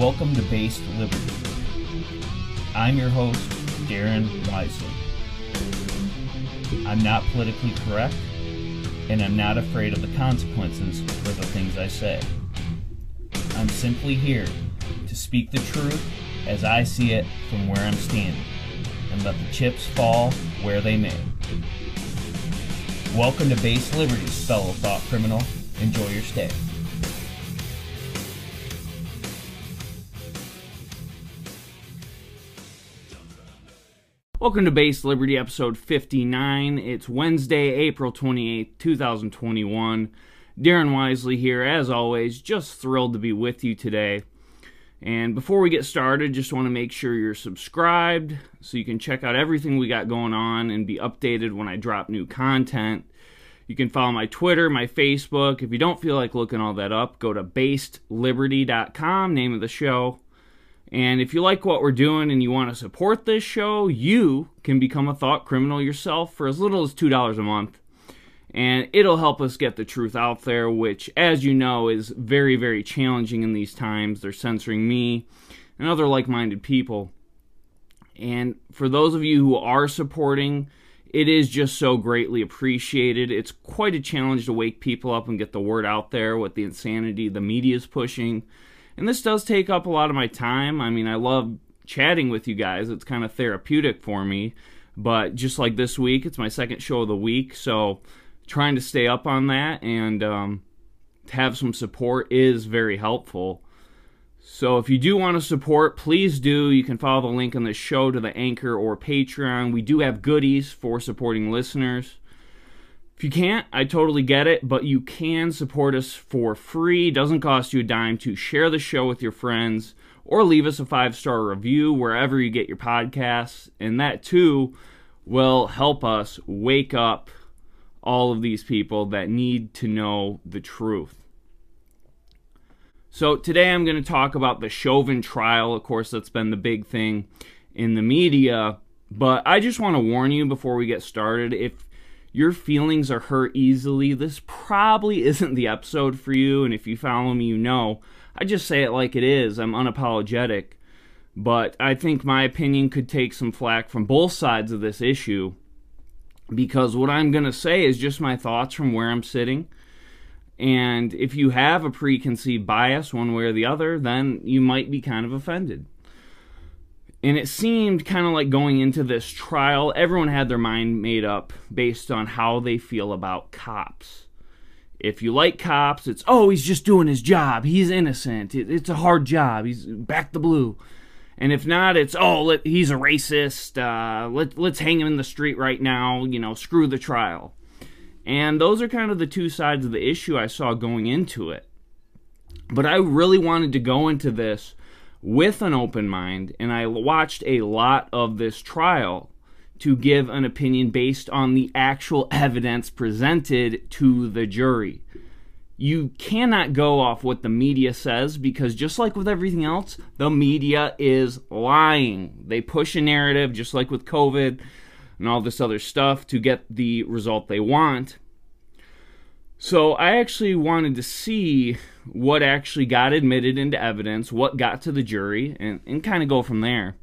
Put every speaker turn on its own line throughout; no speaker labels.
Welcome to Based Liberty. I'm your host, Darren Wisely. I'm not politically correct, and I'm not afraid of the consequences for the things I say. I'm simply here to speak the truth as I see it from where I'm standing, and let the chips fall where they may. Welcome to Base Liberties, fellow thought criminal. Enjoy your stay. Welcome to Based Liberty episode 59. It's Wednesday, April 28th, 2021. Darren Wisely here, as always, just thrilled to be with you today. And before we get started, just want to make sure you're subscribed so you can check out everything we got going on and be updated when I drop new content. You can follow my Twitter, my Facebook. If you don't feel like looking all that up, go to basedliberty.com, name of the show and if you like what we're doing and you want to support this show, you can become a thought criminal yourself for as little as $2 a month. And it'll help us get the truth out there, which, as you know, is very, very challenging in these times. They're censoring me and other like minded people. And for those of you who are supporting, it is just so greatly appreciated. It's quite a challenge to wake people up and get the word out there with the insanity the media is pushing and this does take up a lot of my time. I mean, I love chatting with you guys, it's kind of therapeutic for me. But just like this week, it's my second show of the week. So trying to stay up on that and um, have some support is very helpful. So if you do want to support, please do. You can follow the link on the show to the Anchor or Patreon. We do have goodies for supporting listeners. If you can't, I totally get it, but you can support us for free. It doesn't cost you a dime to share the show with your friends or leave us a five star review wherever you get your podcasts. And that too will help us wake up all of these people that need to know the truth. So, today I'm going to talk about the Chauvin trial. Of course, that's been the big thing in the media. But I just want to warn you before we get started if your feelings are hurt easily, this probably isn't the episode for you. And if you follow me, you know. I just say it like it is. I'm unapologetic. But I think my opinion could take some flack from both sides of this issue because what I'm going to say is just my thoughts from where I'm sitting. And if you have a preconceived bias one way or the other, then you might be kind of offended. And it seemed kind of like going into this trial, everyone had their mind made up based on how they feel about cops. If you like cops, it's, oh, he's just doing his job. He's innocent. it's a hard job. He's back the blue. And if not, it's, oh, let, he's a racist. Uh, let, let's hang him in the street right now. You know, screw the trial. And those are kind of the two sides of the issue I saw going into it. But I really wanted to go into this with an open mind, and I watched a lot of this trial to give an opinion based on the actual evidence presented to the jury. You cannot go off what the media says because, just like with everything else, the media is lying. They push a narrative, just like with COVID and all this other stuff, to get the result they want. So I actually wanted to see what actually got admitted into evidence, what got to the jury, and, and kind of go from there.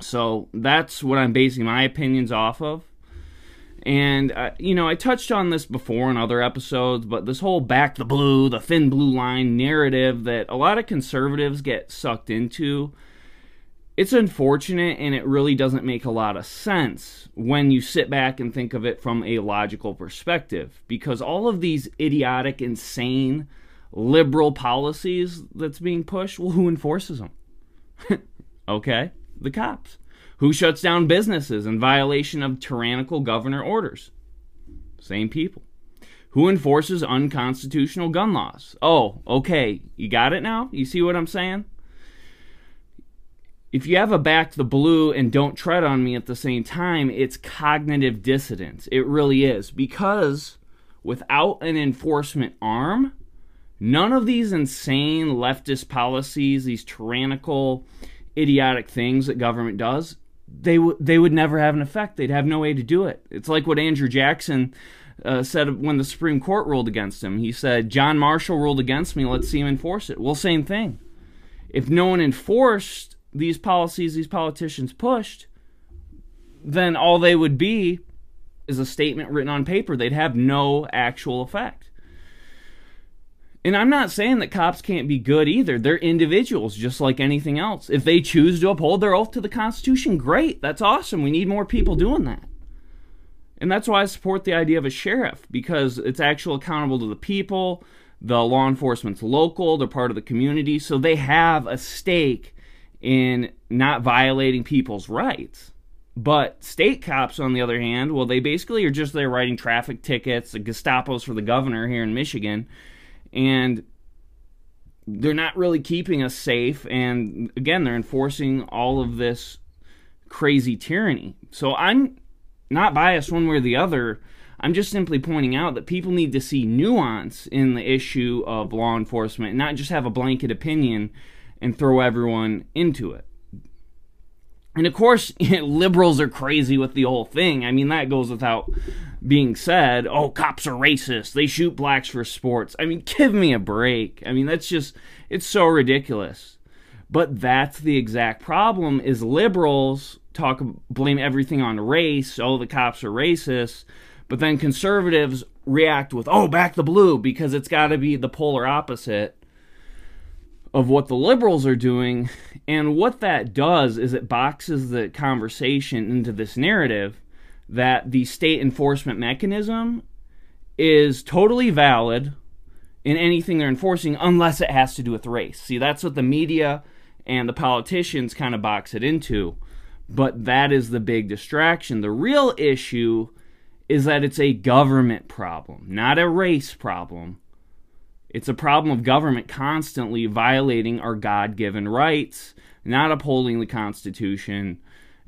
So that's what I'm basing my opinions off of. And, uh, you know, I touched on this before in other episodes, but this whole back the blue, the thin blue line narrative that a lot of conservatives get sucked into it's unfortunate and it really doesn't make a lot of sense when you sit back and think of it from a logical perspective because all of these idiotic, insane, liberal policies that's being pushed, well, who enforces them? okay, the cops. Who shuts down businesses in violation of tyrannical governor orders? Same people. Who enforces unconstitutional gun laws? Oh, okay, you got it now? You see what I'm saying? if you have a back to the blue and don't tread on me at the same time, it's cognitive dissonance. It really is. Because without an enforcement arm, none of these insane leftist policies, these tyrannical, idiotic things that government does, they, w- they would never have an effect. They'd have no way to do it. It's like what Andrew Jackson uh, said when the Supreme Court ruled against him. He said, John Marshall ruled against me, let's see him enforce it. Well, same thing if no one enforced these policies these politicians pushed, then all they would be is a statement written on paper. They'd have no actual effect. And I'm not saying that cops can't be good either. They're individuals just like anything else. If they choose to uphold their oath to the Constitution, great. That's awesome. We need more people doing that. And that's why I support the idea of a sheriff because it's actual accountable to the people. The law enforcement's local, they're part of the community, so they have a stake in not violating people's rights. But state cops, on the other hand, well, they basically are just there writing traffic tickets, the Gestapo's for the governor here in Michigan, and they're not really keeping us safe. And again, they're enforcing all of this crazy tyranny. So I'm not biased one way or the other. I'm just simply pointing out that people need to see nuance in the issue of law enforcement, and not just have a blanket opinion and throw everyone into it. And of course, liberals are crazy with the whole thing. I mean, that goes without being said. Oh, cops are racist. They shoot blacks for sports. I mean, give me a break. I mean, that's just, it's so ridiculous. But that's the exact problem is liberals talk blame everything on race. Oh, the cops are racist. But then conservatives react with, "Oh, back the blue" because it's got to be the polar opposite of what the liberals are doing. And what that does is it boxes the conversation into this narrative that the state enforcement mechanism is totally valid in anything they're enforcing unless it has to do with race. See, that's what the media and the politicians kind of box it into. But that is the big distraction. The real issue is that it's a government problem, not a race problem. It's a problem of government constantly violating our God given rights, not upholding the Constitution,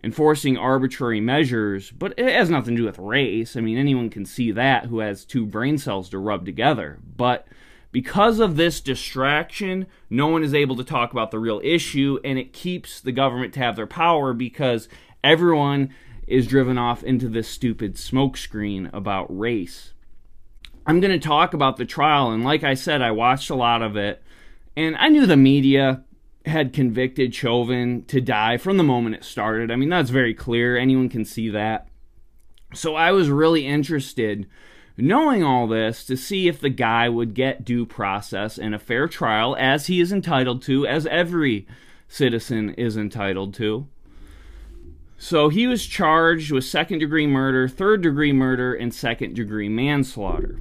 enforcing arbitrary measures, but it has nothing to do with race. I mean, anyone can see that who has two brain cells to rub together. But because of this distraction, no one is able to talk about the real issue, and it keeps the government to have their power because everyone is driven off into this stupid smokescreen about race. I'm going to talk about the trial, and like I said, I watched a lot of it, and I knew the media had convicted Chauvin to die from the moment it started. I mean, that's very clear. Anyone can see that. So I was really interested knowing all this to see if the guy would get due process and a fair trial as he is entitled to, as every citizen is entitled to. So he was charged with second degree murder, third degree murder, and second degree manslaughter.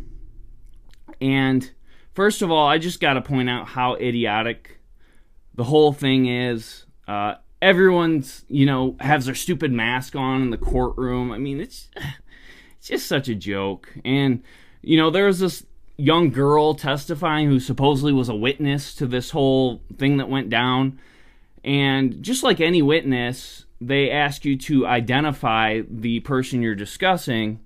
And first of all, I just got to point out how idiotic the whole thing is. Uh, everyone's, you know, has their stupid mask on in the courtroom. I mean, it's it's just such a joke. And, you know, there was this young girl testifying who supposedly was a witness to this whole thing that went down. And just like any witness, they ask you to identify the person you're discussing.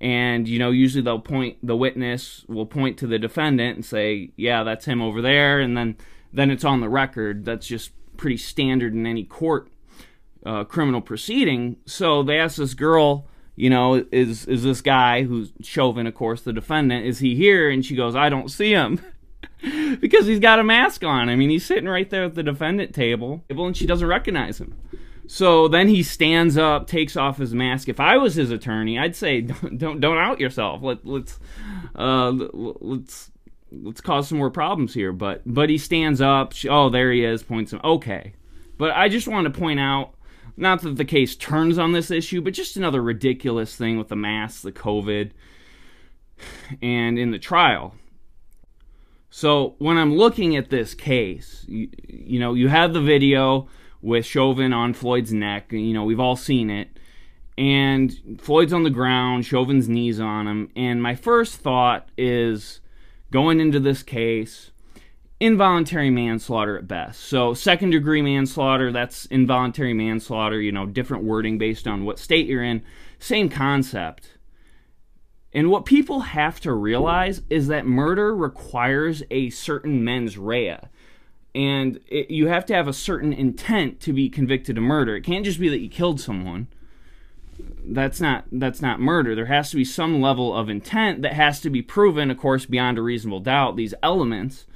And, you know, usually they'll point, the witness will point to the defendant and say, yeah, that's him over there. And then, then it's on the record. That's just pretty standard in any court uh, criminal proceeding. So they asked this girl, you know, is is this guy who's Chauvin, of course, the defendant, is he here? And she goes, I don't see him. because he's got a mask on. I mean, he's sitting right there at the defendant table, and she doesn't recognize him. So then he stands up, takes off his mask. If I was his attorney, I'd say, don't don't, don't out yourself. Let let's uh, let's let's cause some more problems here. But but he stands up. She, oh, there he is. Points him. Okay. But I just want to point out not that the case turns on this issue, but just another ridiculous thing with the mask, the COVID, and in the trial. So when I'm looking at this case, you, you know, you have the video with Chauvin on Floyd's neck. You know, we've all seen it. And Floyd's on the ground, Chauvin's knees on him. And my first thought is going into this case, involuntary manslaughter at best. So, second degree manslaughter, that's involuntary manslaughter, you know, different wording based on what state you're in. Same concept. And what people have to realize is that murder requires a certain mens rea. And it, you have to have a certain intent to be convicted of murder. It can't just be that you killed someone. That's not that's not murder. There has to be some level of intent that has to be proven, of course, beyond a reasonable doubt. These elements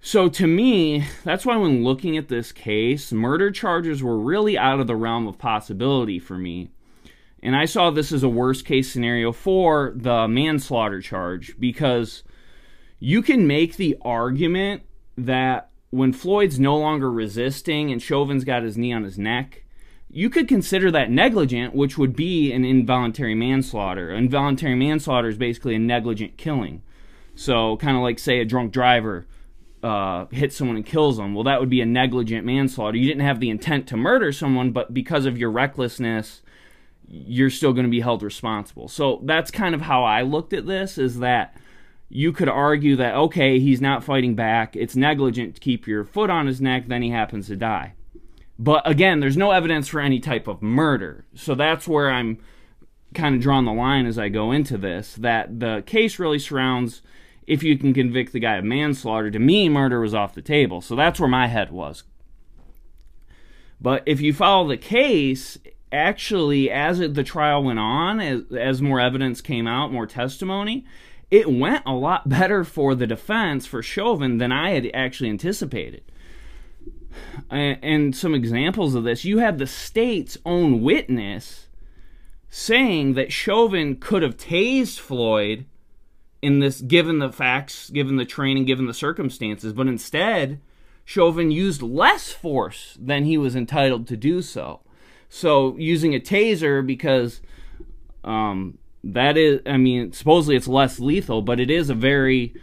So to me, that's why when looking at this case, murder charges were really out of the realm of possibility for me. And I saw this as a worst case scenario for the manslaughter charge because you can make the argument that when Floyd's no longer resisting and Chauvin's got his knee on his neck, you could consider that negligent, which would be an involuntary manslaughter. Involuntary manslaughter is basically a negligent killing. So, kind of like, say, a drunk driver uh, hits someone and kills them. Well, that would be a negligent manslaughter. You didn't have the intent to murder someone, but because of your recklessness, you're still going to be held responsible. So, that's kind of how I looked at this is that you could argue that, okay, he's not fighting back. It's negligent to keep your foot on his neck, then he happens to die. But again, there's no evidence for any type of murder. So that's where I'm kind of drawing the line as I go into this that the case really surrounds if you can convict the guy of manslaughter. To me, murder was off the table. So that's where my head was. But if you follow the case, actually, as the trial went on, as, as more evidence came out, more testimony, it went a lot better for the defense for Chauvin than I had actually anticipated and some examples of this, you have the state's own witness saying that Chauvin could have tased Floyd in this, given the facts, given the training, given the circumstances, but instead, Chauvin used less force than he was entitled to do so. So, using a taser because um, that is, I mean, supposedly it's less lethal, but it is a very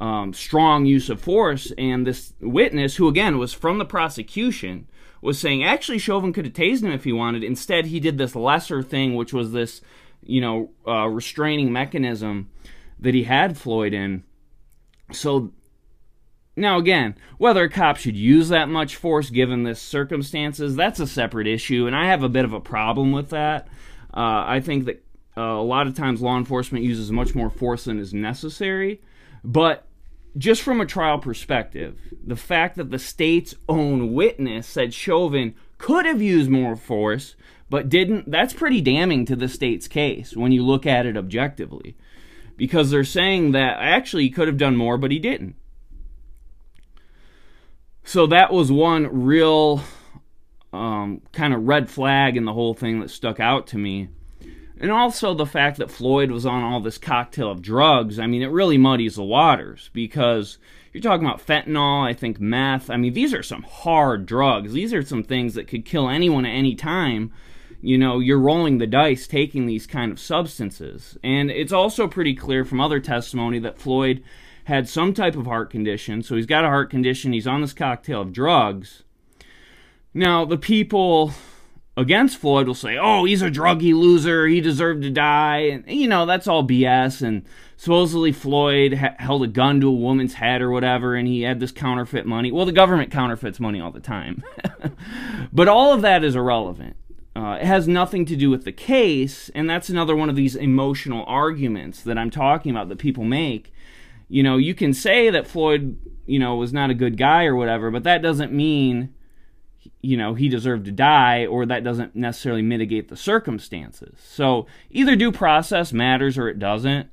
um, strong use of force. And this witness, who again was from the prosecution, was saying actually Chauvin could have tased him if he wanted. Instead, he did this lesser thing, which was this, you know, uh, restraining mechanism that he had Floyd in. So now, again, whether a cop should use that much force given the circumstances, that's a separate issue, and I have a bit of a problem with that. Uh, I think that uh, a lot of times law enforcement uses much more force than is necessary. But just from a trial perspective, the fact that the state's own witness said Chauvin could have used more force but didn't, that's pretty damning to the state's case when you look at it objectively. Because they're saying that actually he could have done more, but he didn't. So that was one real um, kind of red flag in the whole thing that stuck out to me. And also the fact that Floyd was on all this cocktail of drugs, I mean, it really muddies the waters because you're talking about fentanyl, I think meth. I mean, these are some hard drugs. These are some things that could kill anyone at any time. You know, you're rolling the dice taking these kind of substances. And it's also pretty clear from other testimony that Floyd had some type of heart condition. So he's got a heart condition, he's on this cocktail of drugs. Now, the people against Floyd will say, "Oh, he's a druggy loser. He deserved to die," and you know that's all BS. And supposedly Floyd ha- held a gun to a woman's head or whatever, and he had this counterfeit money. Well, the government counterfeits money all the time, but all of that is irrelevant. Uh, it has nothing to do with the case, and that's another one of these emotional arguments that I'm talking about that people make. You know, you can say that Floyd, you know, was not a good guy or whatever, but that doesn't mean you know, he deserved to die, or that doesn't necessarily mitigate the circumstances. So either due process matters or it doesn't.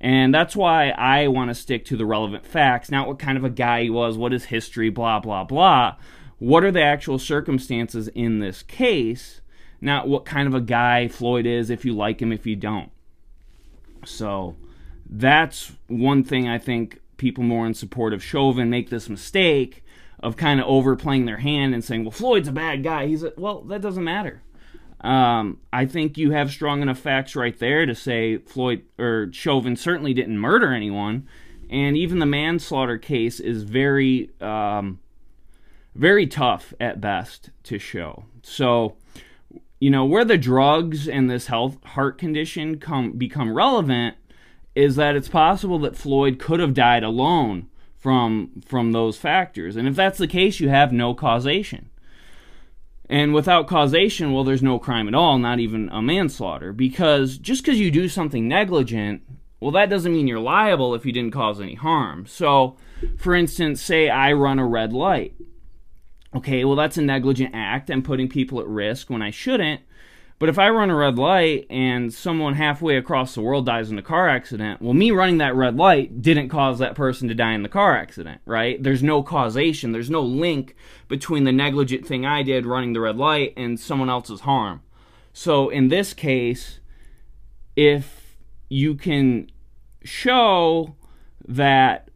And that's why I want to stick to the relevant facts, not what kind of a guy he was, what his history, blah, blah, blah. What are the actual circumstances in this case, not what kind of a guy Floyd is, if you like him, if you don't. So that's one thing I think people more in support of Chauvin make this mistake of kind of overplaying their hand and saying, well, Floyd's a bad guy. He's a, well, that doesn't matter. Um, I think you have strong enough facts right there to say Floyd or Chauvin certainly didn't murder anyone, and even the manslaughter case is very, um, very tough at best to show. So, you know, where the drugs and this health heart condition come become relevant is that it's possible that Floyd could have died alone from from those factors. And if that's the case, you have no causation. And without causation, well, there's no crime at all, not even a manslaughter. Because just because you do something negligent, well, that doesn't mean you're liable if you didn't cause any harm. So, for instance, say I run a red light. Okay, well, that's a negligent act. I'm putting people at risk when I shouldn't. But if I run a red light and someone halfway across the world dies in a car accident, well, me running that red light didn't cause that person to die in the car accident, right? There's no causation, there's no link between the negligent thing I did running the red light and someone else's harm. So in this case, if you can show that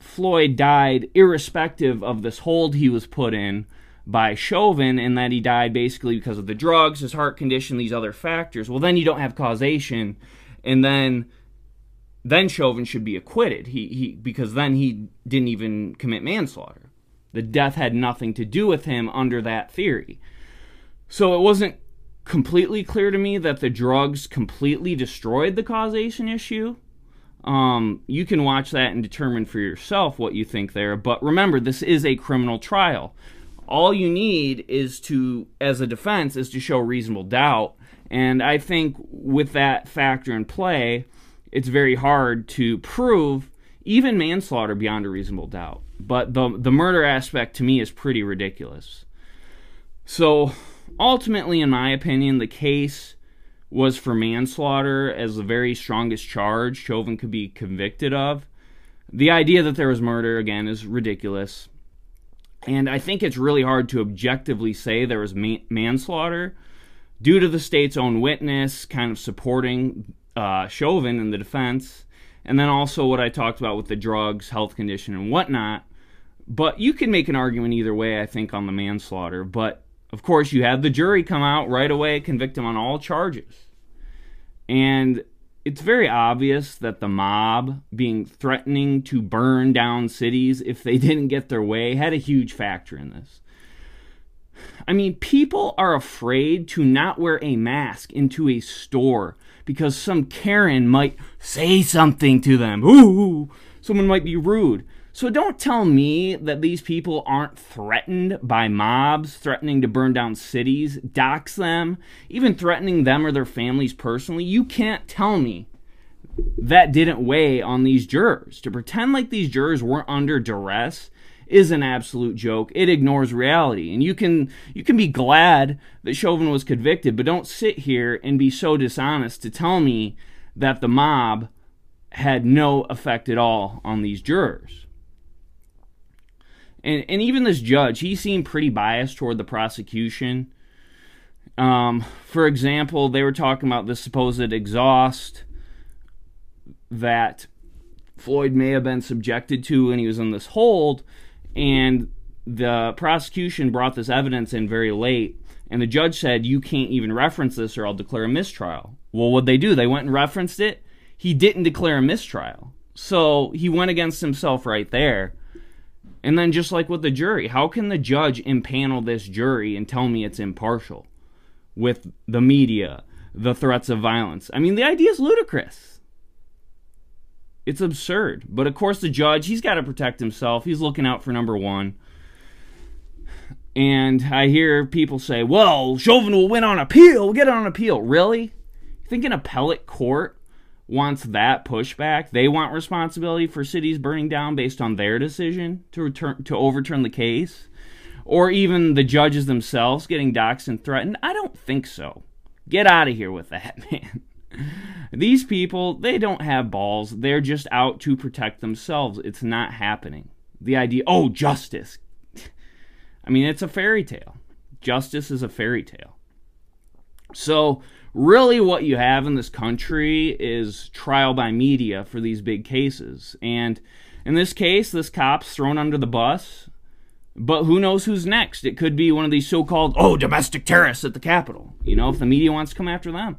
Floyd died irrespective of this hold he was put in, by Chauvin and that he died basically because of the drugs, his heart condition, these other factors. Well, then you don't have causation, and then then Chauvin should be acquitted. He he because then he didn't even commit manslaughter. The death had nothing to do with him under that theory. So it wasn't completely clear to me that the drugs completely destroyed the causation issue. Um, you can watch that and determine for yourself what you think there. But remember, this is a criminal trial all you need is to as a defense is to show reasonable doubt. And i think with that factor in play it's very hard to prove even manslaughter beyond a reasonable doubt. But the the murder aspect to me is pretty ridiculous. So ultimately in my opinion the case was for manslaughter as the very strongest charge chauvin could be convicted of. The idea that there was murder again is ridiculous and I think it's really hard to objectively say there was manslaughter due to the state's own witness kind of supporting uh, Chauvin in the defense, and then also what I talked about with the drugs, health condition, and whatnot. But you can make an argument either way, I think, on the manslaughter. But of course, you had the jury come out right away, convict him on all charges. And it's very obvious that the mob being threatening to burn down cities if they didn't get their way had a huge factor in this. I mean, people are afraid to not wear a mask into a store because some Karen might say something to them. Ooh, someone might be rude. So don't tell me that these people aren't threatened by mobs threatening to burn down cities, dox them, even threatening them or their families personally. You can't tell me that didn't weigh on these jurors. To pretend like these jurors weren't under duress is an absolute joke. It ignores reality. And you can you can be glad that Chauvin was convicted, but don't sit here and be so dishonest to tell me that the mob had no effect at all on these jurors. And, and even this judge, he seemed pretty biased toward the prosecution. Um, for example, they were talking about the supposed exhaust that Floyd may have been subjected to when he was in this hold, and the prosecution brought this evidence in very late, and the judge said, You can't even reference this or I'll declare a mistrial. Well, what they do? They went and referenced it. He didn't declare a mistrial. So he went against himself right there. And then just like with the jury, how can the judge impanel this jury and tell me it's impartial with the media, the threats of violence? I mean, the idea is ludicrous. It's absurd. But of course, the judge, he's got to protect himself. He's looking out for number one. And I hear people say, well, Chauvin will win on appeal. We'll get it on appeal. Really? You think an appellate court wants that pushback. They want responsibility for cities burning down based on their decision to return to overturn the case, or even the judges themselves getting doxxed and threatened. I don't think so. Get out of here with that, man. These people, they don't have balls. They're just out to protect themselves. It's not happening. The idea, oh, justice. I mean, it's a fairy tale. Justice is a fairy tale. So, really what you have in this country is trial by media for these big cases. And in this case, this cop's thrown under the bus. But who knows who's next? It could be one of these so called, oh, domestic terrorists at the Capitol. You know, if the media wants to come after them.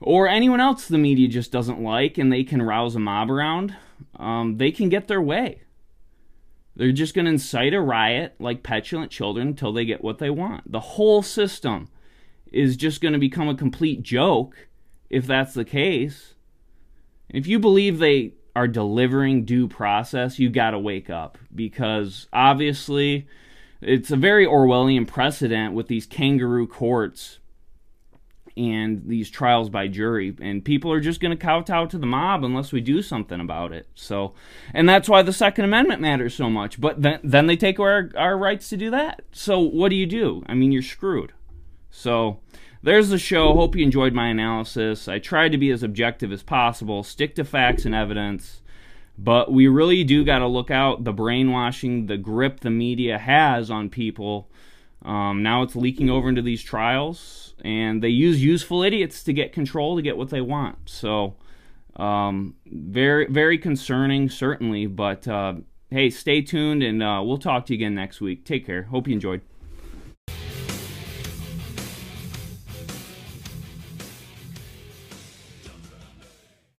Or anyone else the media just doesn't like and they can rouse a mob around, um, they can get their way. They're just going to incite a riot like petulant children until they get what they want. The whole system is just going to become a complete joke if that's the case. If you believe they are delivering due process, you got to wake up because obviously it's a very Orwellian precedent with these kangaroo courts and these trials by jury and people are just going to kowtow to the mob unless we do something about it. So and that's why the second amendment matters so much but then, then they take our, our rights to do that. So what do you do? I mean you're screwed so there's the show. Hope you enjoyed my analysis. I tried to be as objective as possible, stick to facts and evidence. But we really do got to look out the brainwashing, the grip the media has on people. Um, now it's leaking over into these trials, and they use useful idiots to get control to get what they want. So, um, very, very concerning, certainly. But uh, hey, stay tuned, and uh, we'll talk to you again next week. Take care. Hope you enjoyed.